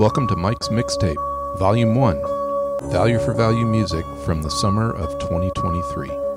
Welcome to Mike's Mixtape, Volume 1 Value for Value Music from the Summer of 2023.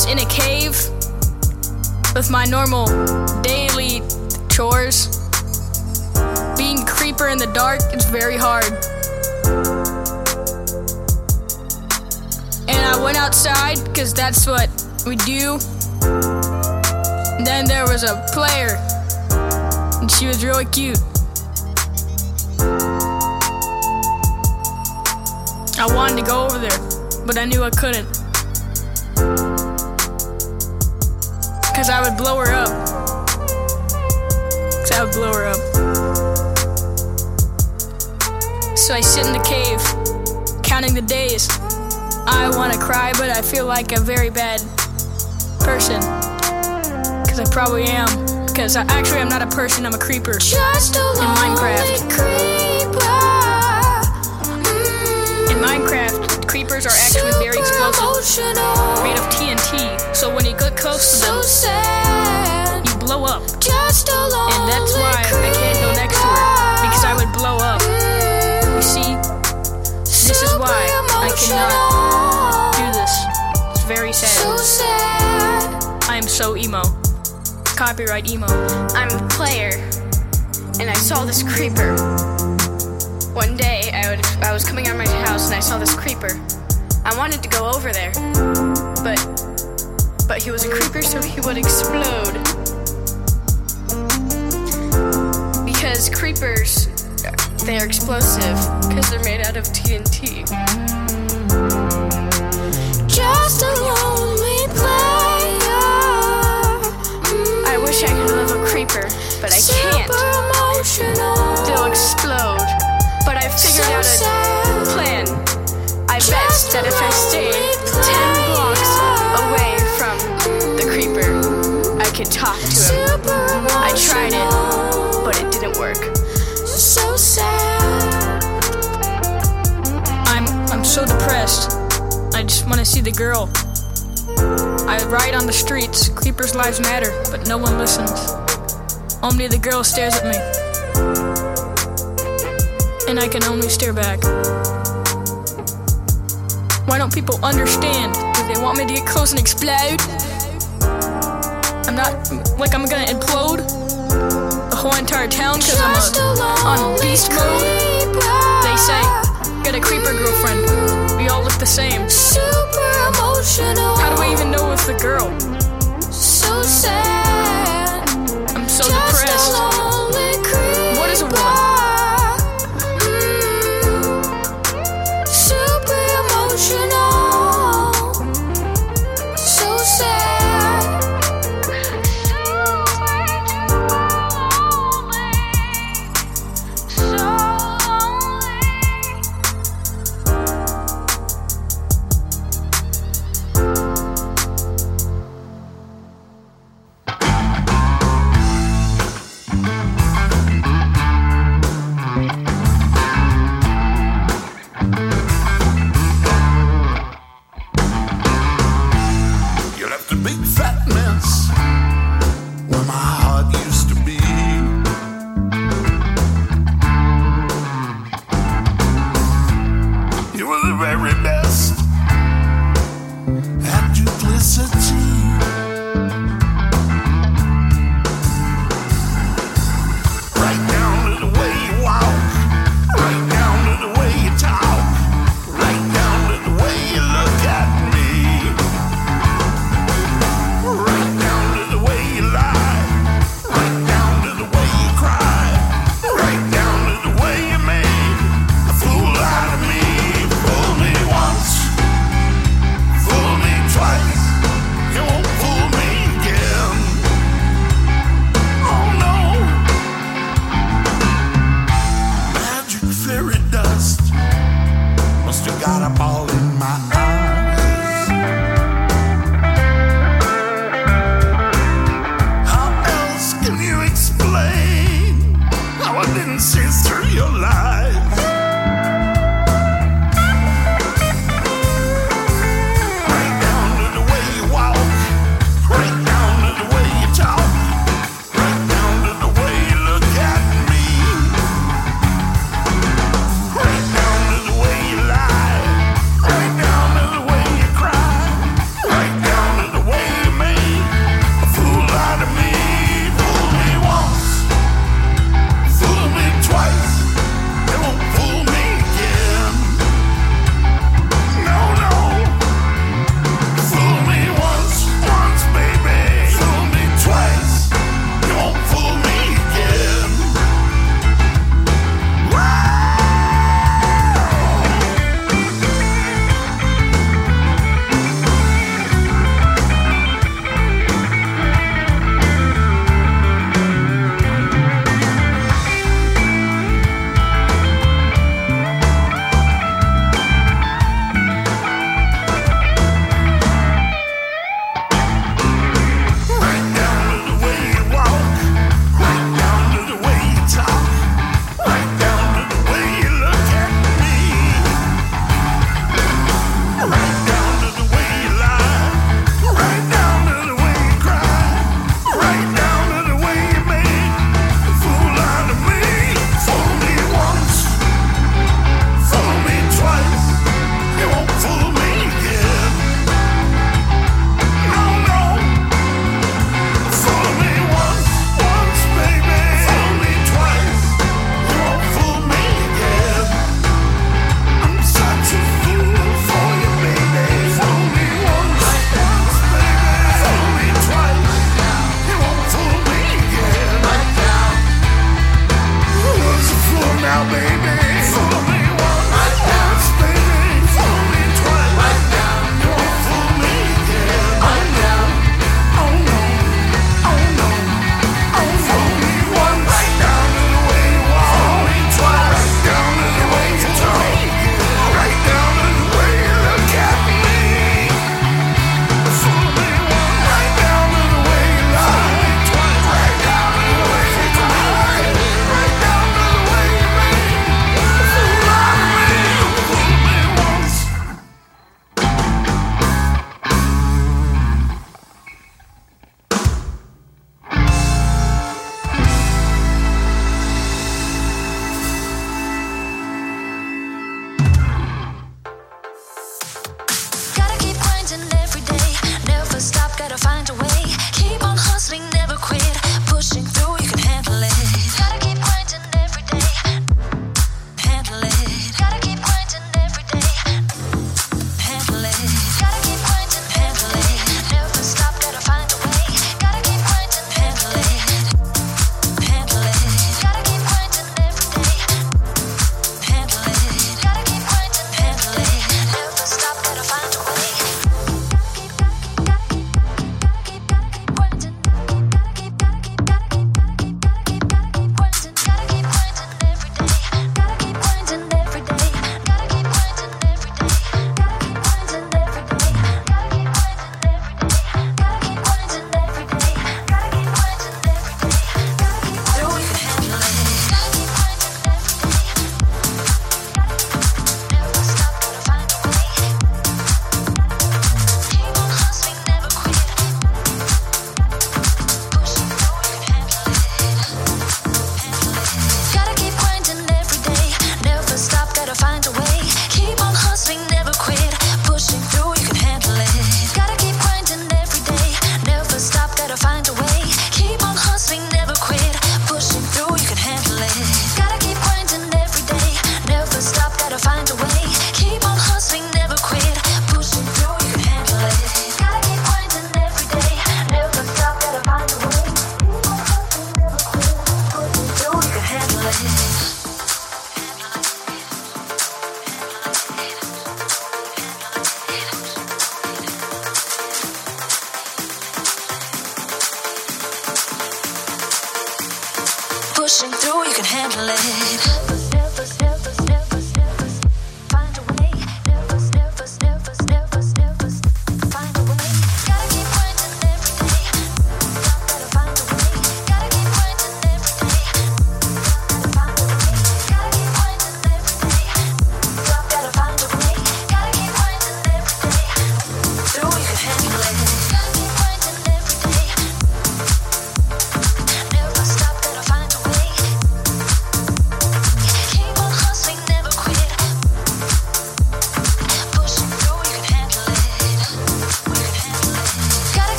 Was in a cave with my normal daily chores. Being creeper in the dark is very hard. And I went outside because that's what we do. And then there was a player, and she was really cute. I wanted to go over there, but I knew I couldn't. Cause I would blow her up. Cause I would blow her up. So I sit in the cave, counting the days. I wanna cry, but I feel like a very bad person. Cause I probably am. Cause I, actually, I'm not a person, I'm a creeper. Just a In Minecraft. creeper. Are actually very explosive. emotional. Made of TNT. So when you get close to So them, sad. you blow up. Just a And that's why I can't go next to her. Because I would blow up. You see, this is why I cannot do this. It's very So sad. sad. I am so emo. Copyright emo. I'm a player, and I saw this creeper. One day, I, would, I was coming out of my house and I saw this creeper. I wanted to go over there, but but he was a creeper, so he would explode. Because creepers, they're explosive because they're made out of TNT. Just a lonely player. I wish I could live a creeper, but I can't. They'll explode. But I figured out a plan. I bet that if I stayed 10 blocks away from the creeper, I could talk to him. I tried it, but it didn't work. So sad. I'm I'm so depressed. I just want to see the girl. I ride on the streets. Creepers' lives matter, but no one listens. Only the girl stares at me, and I can only stare back. Why don't people understand? Do they want me to get close and explode? I'm not like I'm gonna implode the whole entire town because I'm a on beast mode. They say, got a creeper girlfriend. We all look the same. Super emotional. How do I even know it's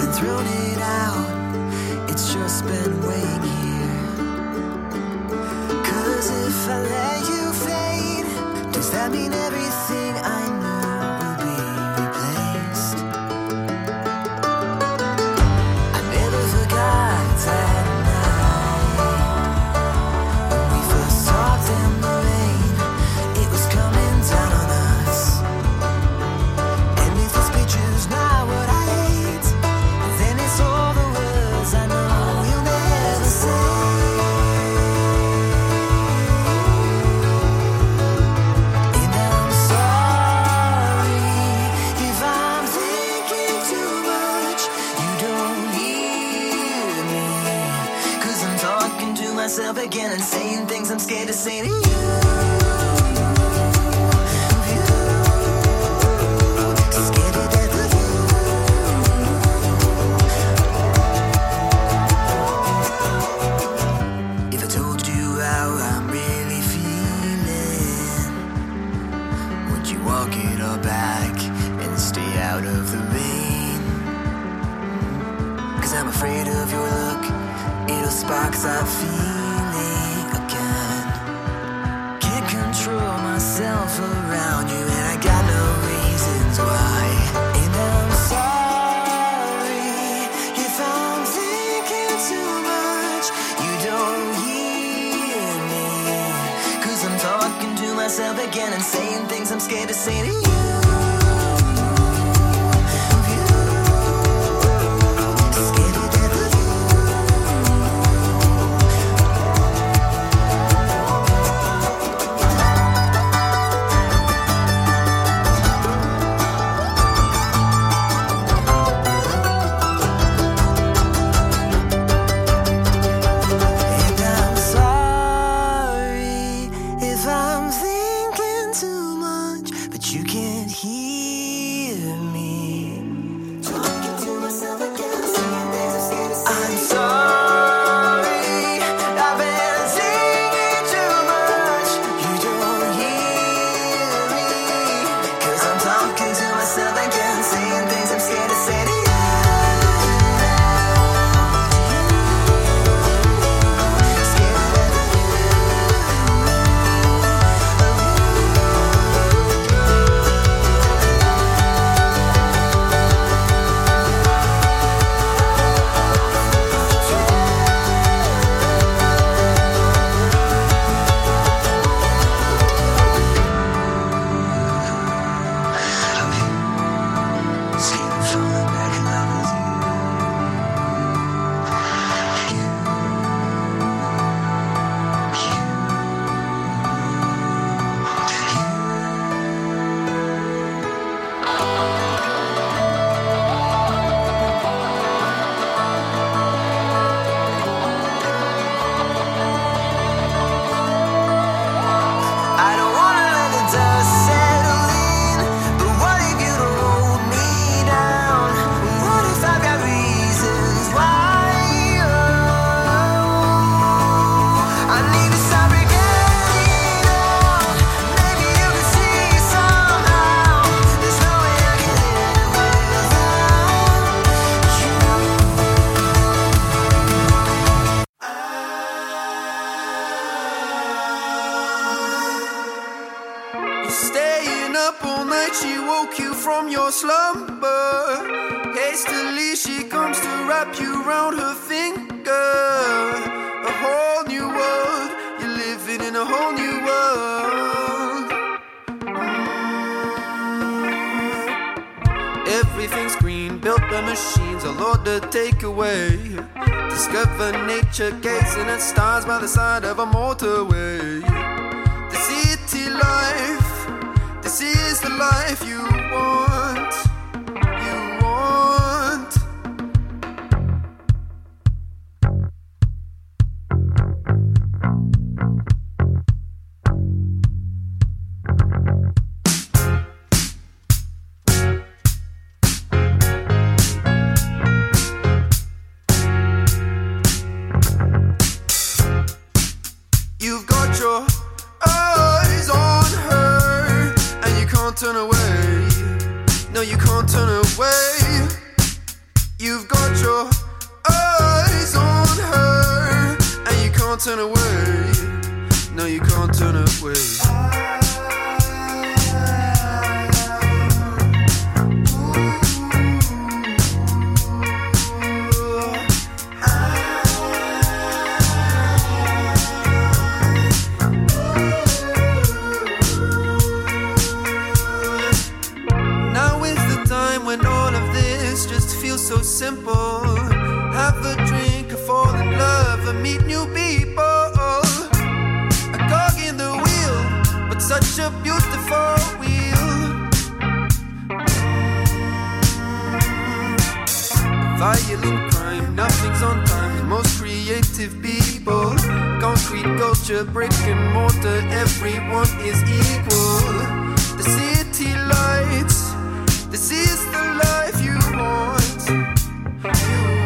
haven't thrown it out, it's just been waiting here. Cause if I let you fade, does that mean everything again and saying things I'm scared of saying. Pressure gates and it stars by the side of a motorway. such a beautiful wheel. Violent crime, nothing's on time. The most creative people, concrete culture, brick and mortar, everyone is equal. The city lights, this is the life you want. You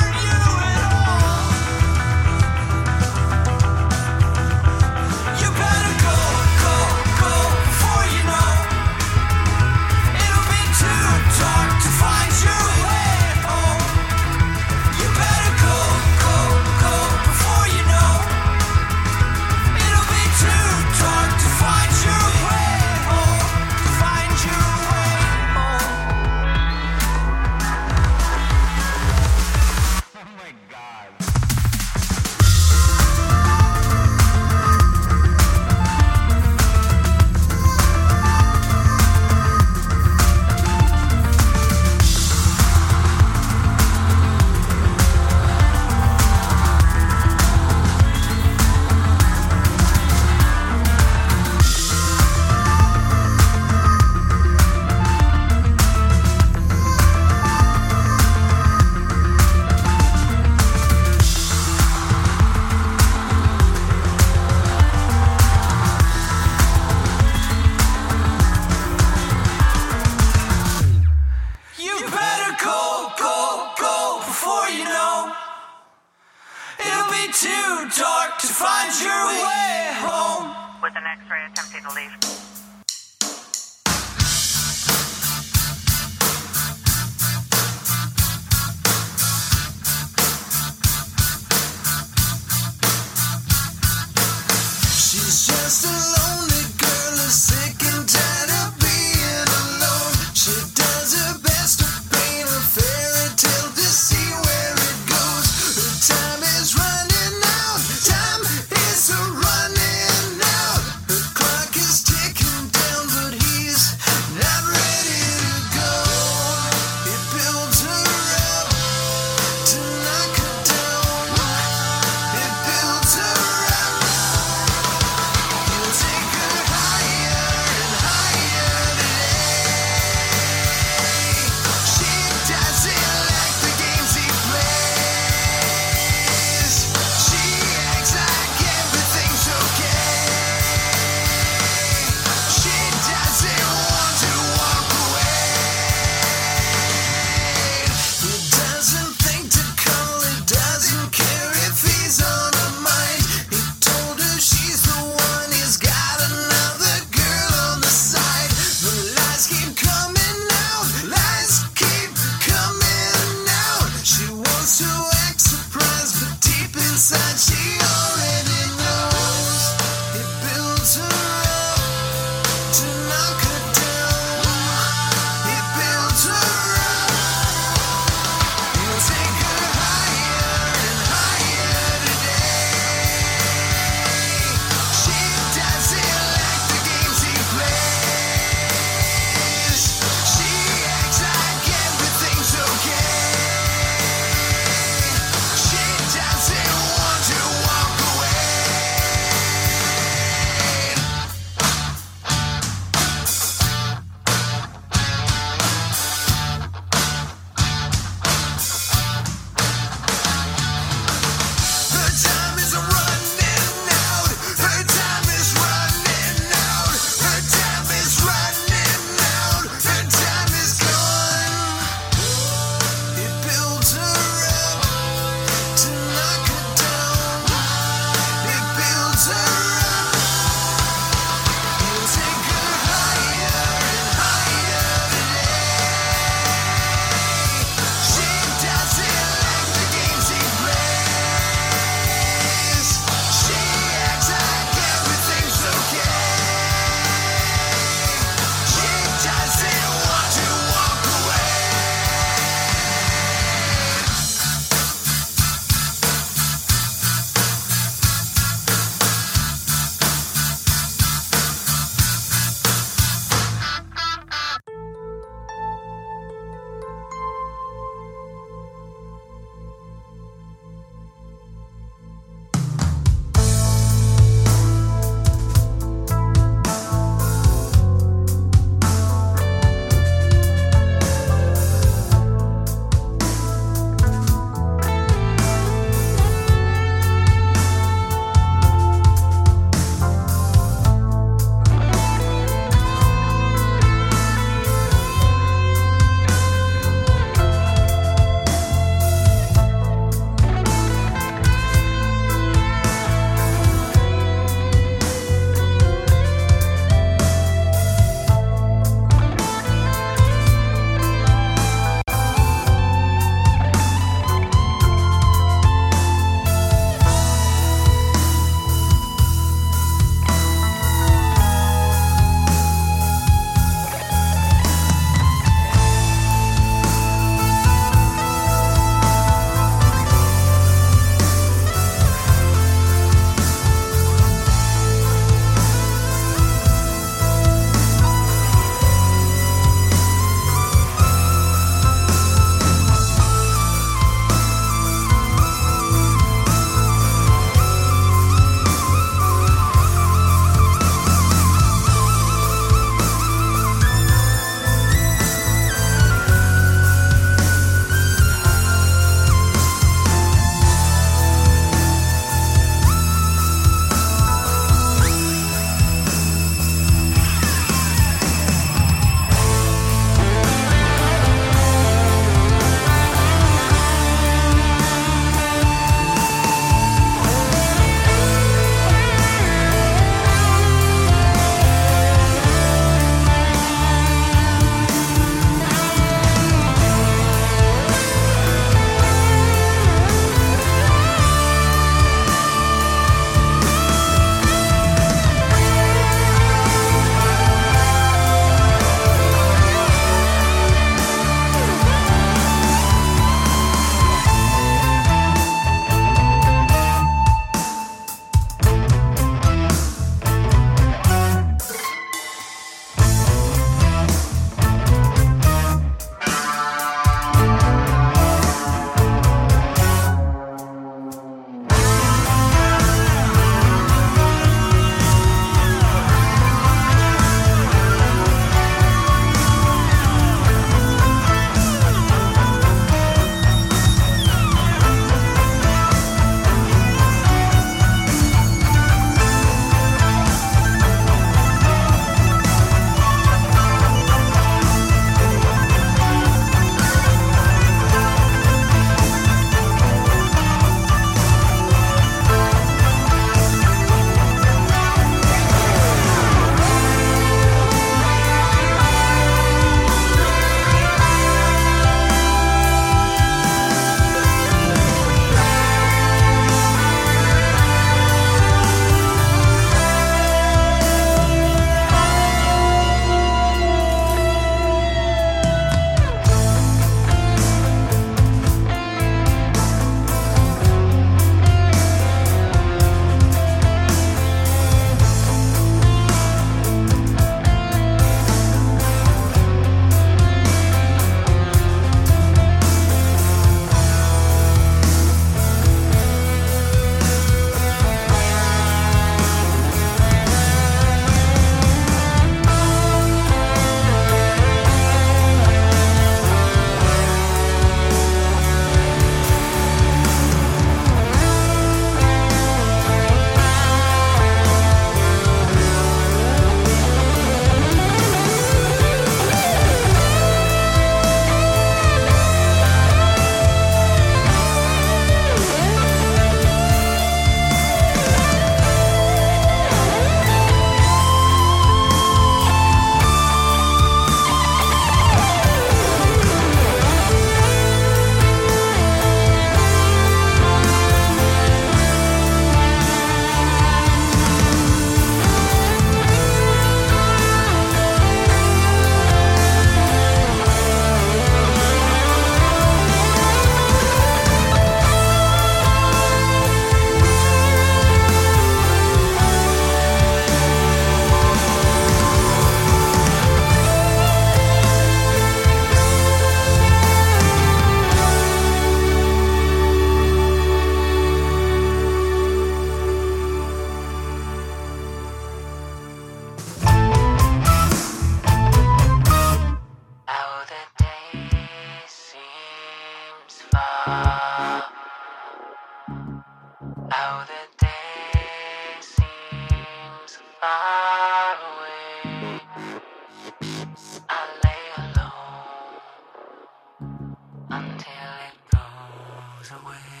somewhere.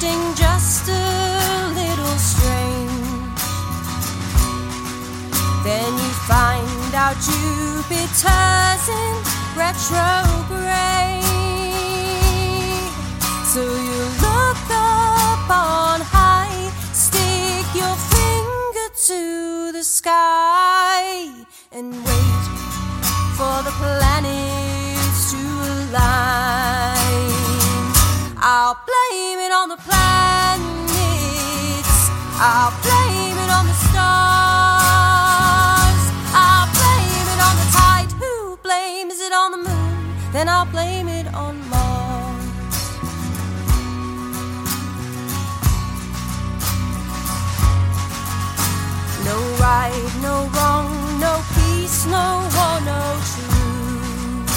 Acting just a little strange. Then you find out Jupiter's in retrograde. So you look up on high, stick your finger to the sky, and wait for the planets to align. On the planets. I'll blame it on the stars. I'll blame it on the tide. Who blames it on the moon? Then I'll blame it on Mars. No right, no wrong, no peace, no war, no truth.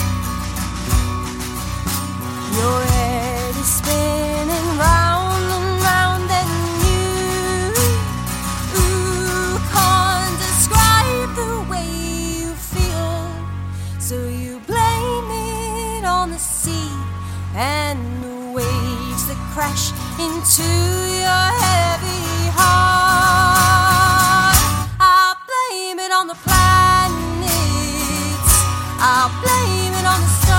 Your head is spinning crash into your heavy heart. I'll blame it on the planets. I'll blame it on the stars.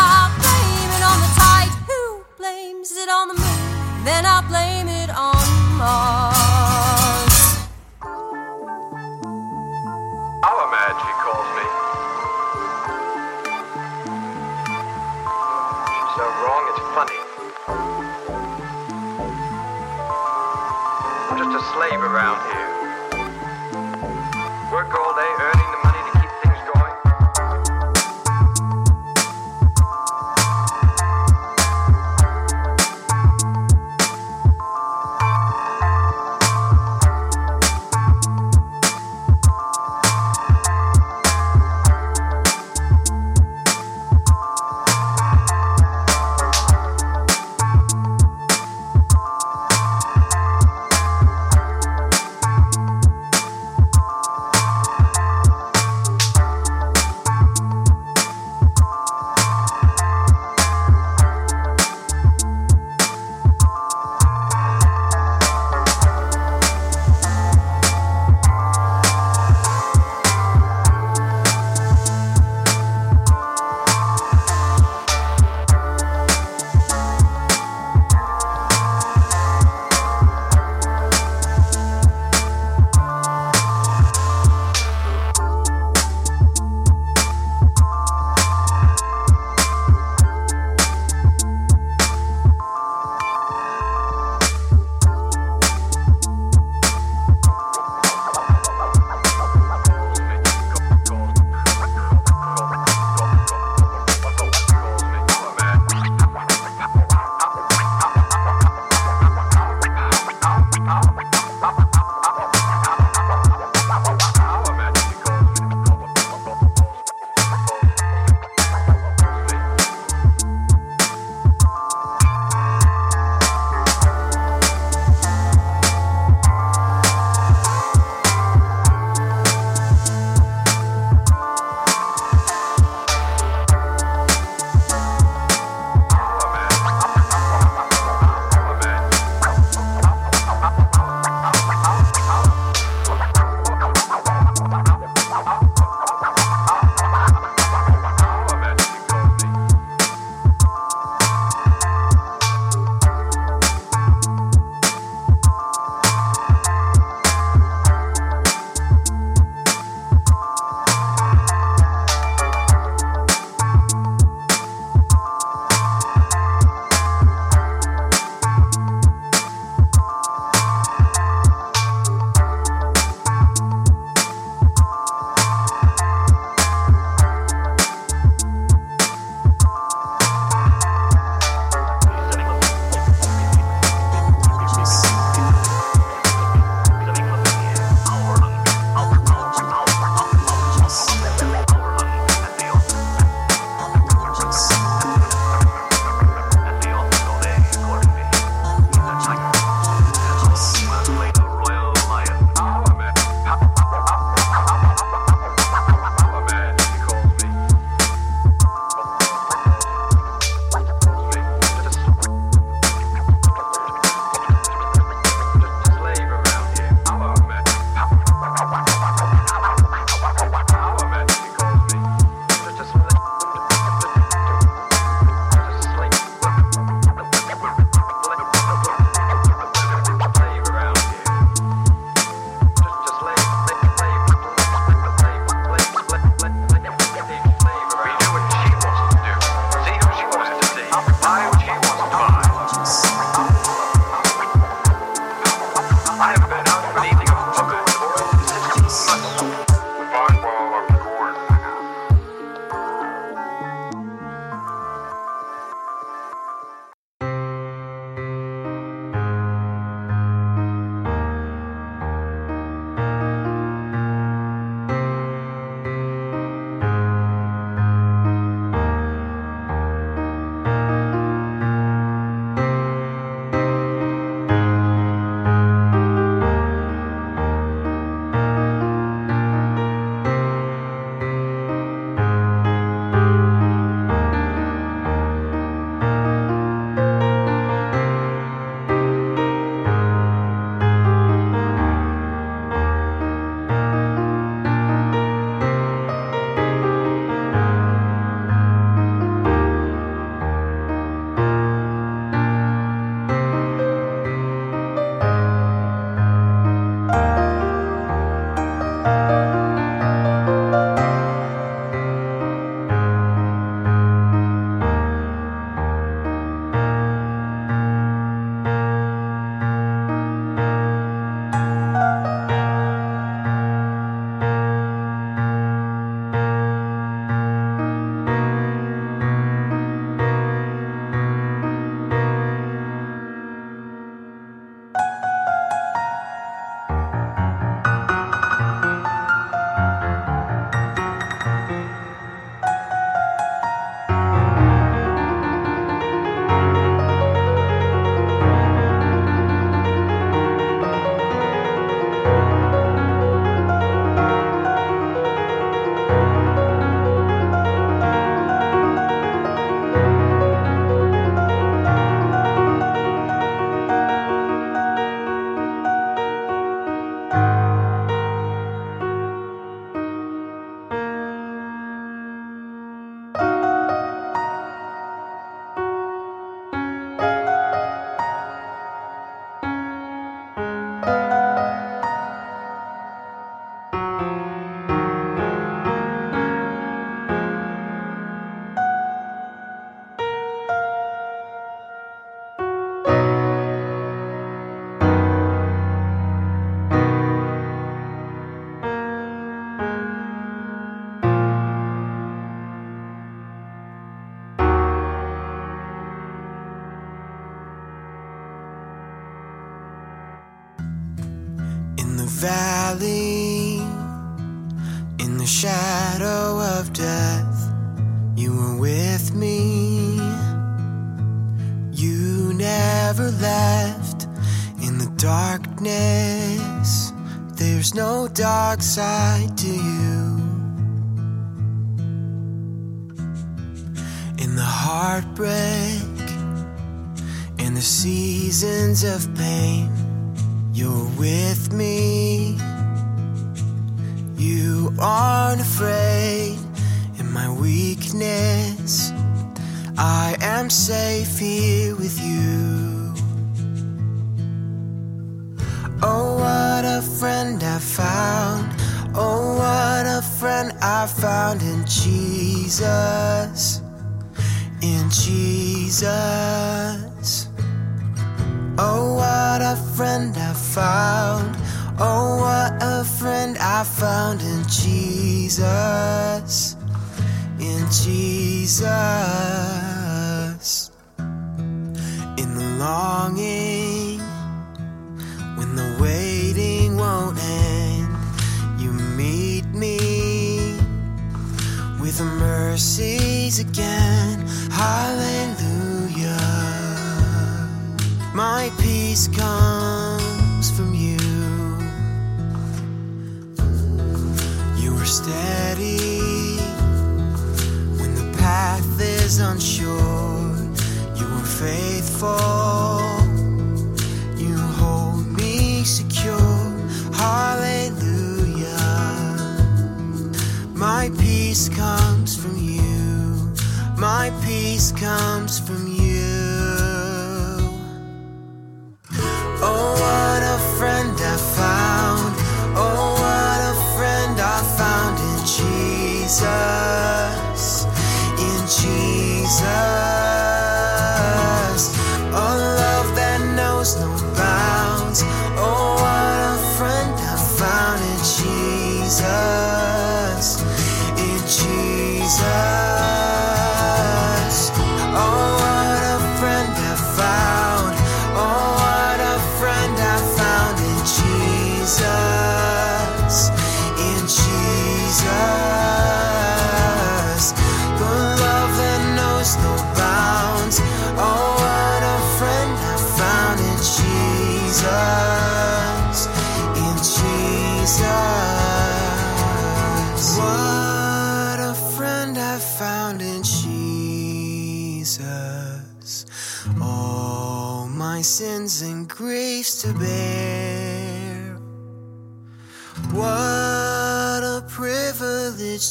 I'll blame it on the tide. Who blames it on the moon? Then I'll blame it on Mars. Our mad, Work all day earning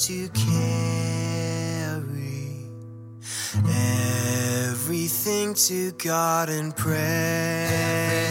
to carry everything to God in prayer.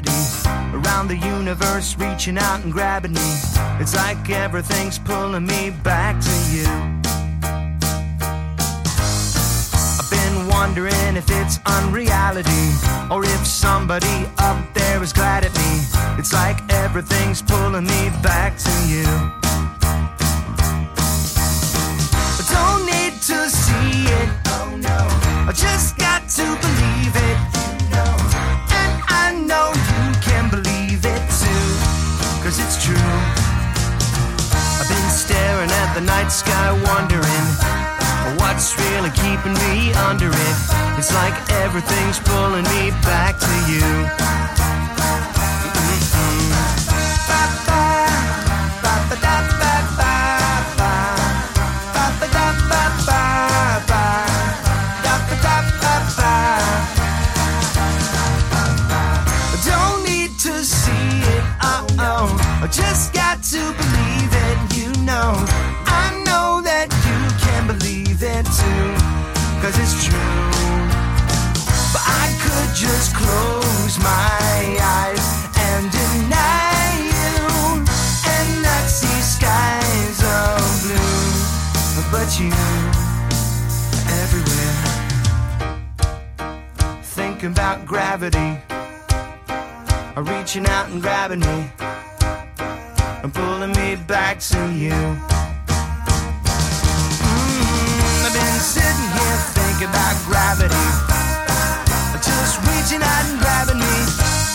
Gravity around the universe, reaching out and grabbing me. It's like everything's pulling me back to you. I've been wondering if it's unreality or if somebody up there is glad at me. It's like everything's pulling me back to you. I don't need to see it. Oh no. I just got to believe it. You know. And I know Cause it's true. I've been staring at the night sky wondering what's really keeping me under it. It's like everything's pulling me back to you. Mm-mm. Got to believe it, you know. I know that you can believe it too, cause it's true. But I could just close my eyes and deny you and not see skies of blue. But you, everywhere. Think about gravity reaching out and grabbing me and pulling me back to you. Mm, I've been sitting here thinking about gravity, just reaching out and grabbing me, me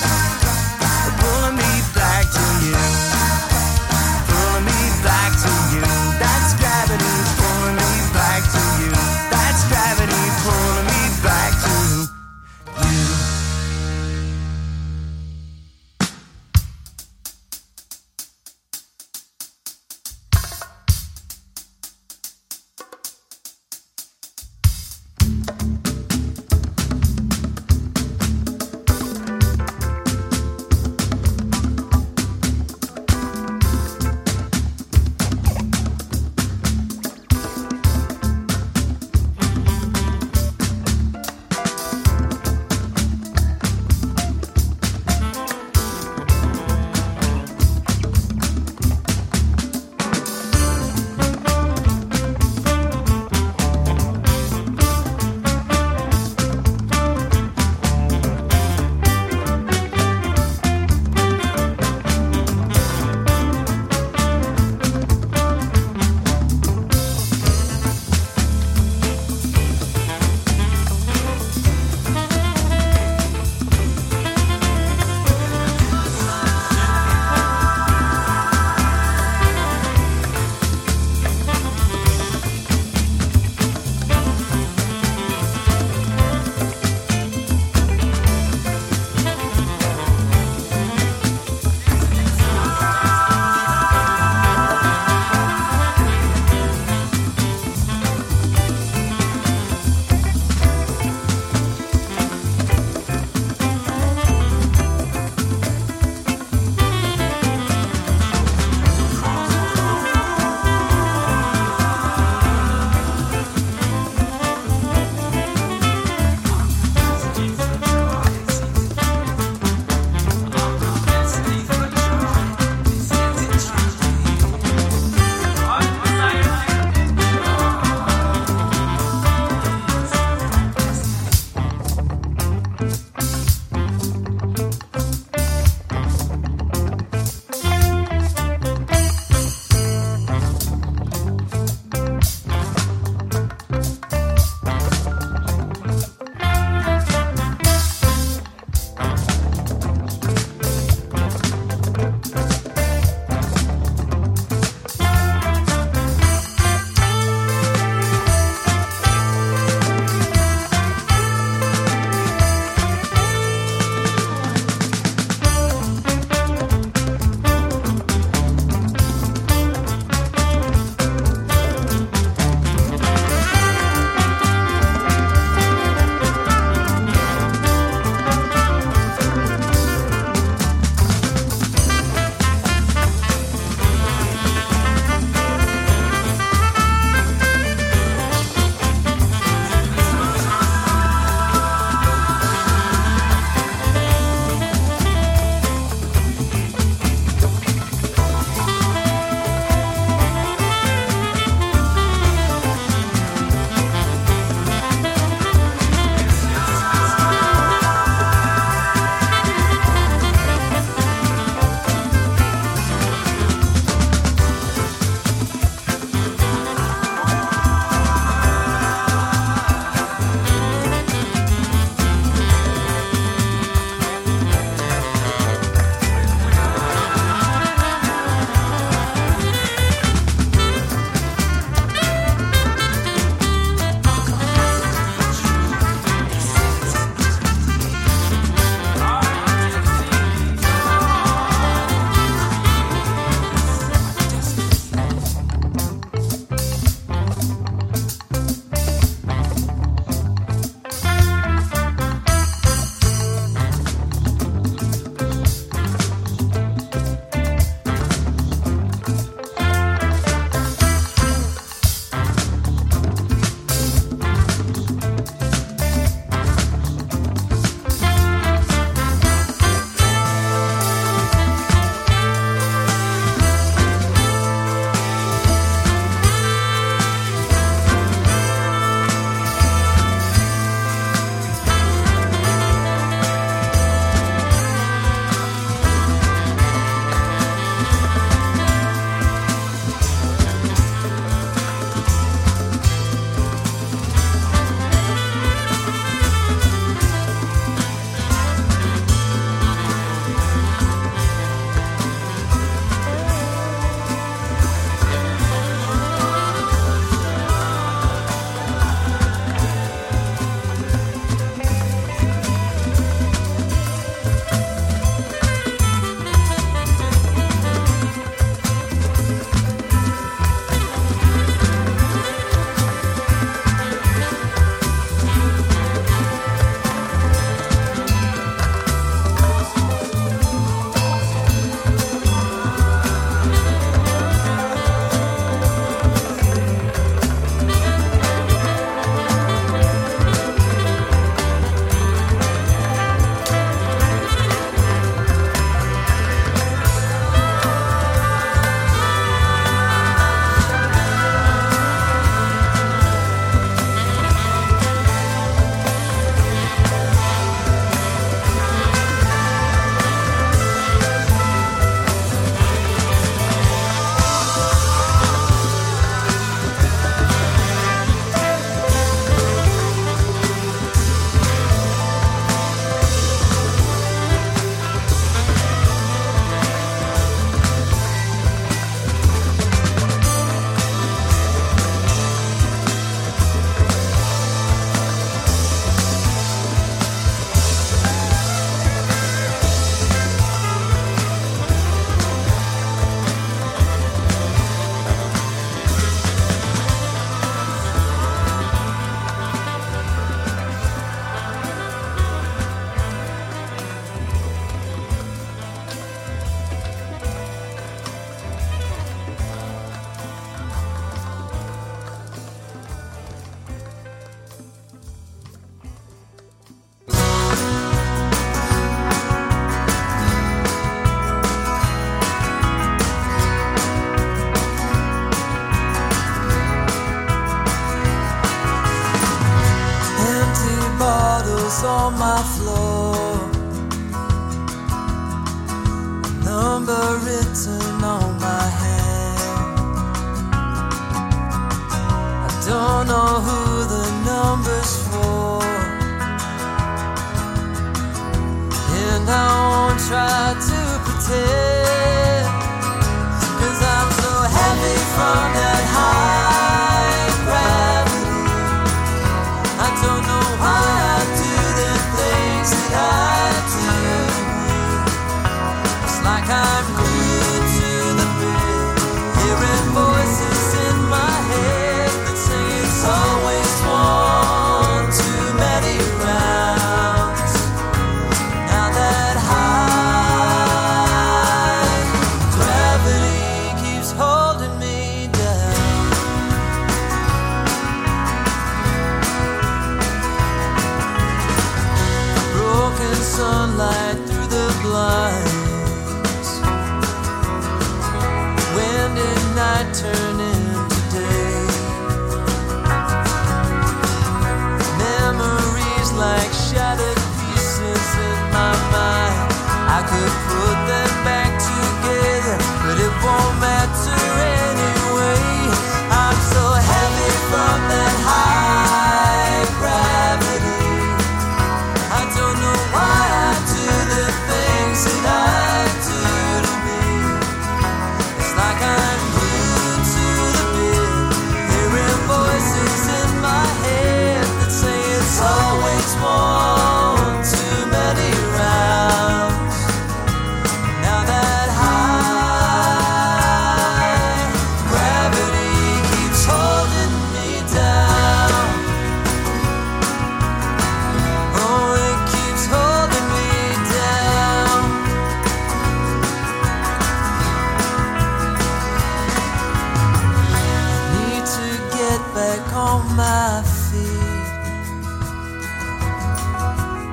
on my feet.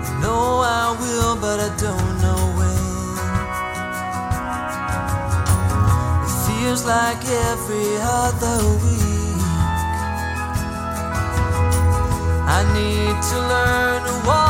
I know I will, but I don't know when. It feels like every other week. I need to learn to walk.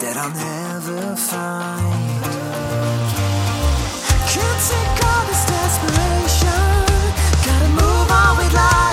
that I'll never find. Can't take all this desperation. Gotta move on with life.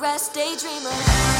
rest, daydreamer.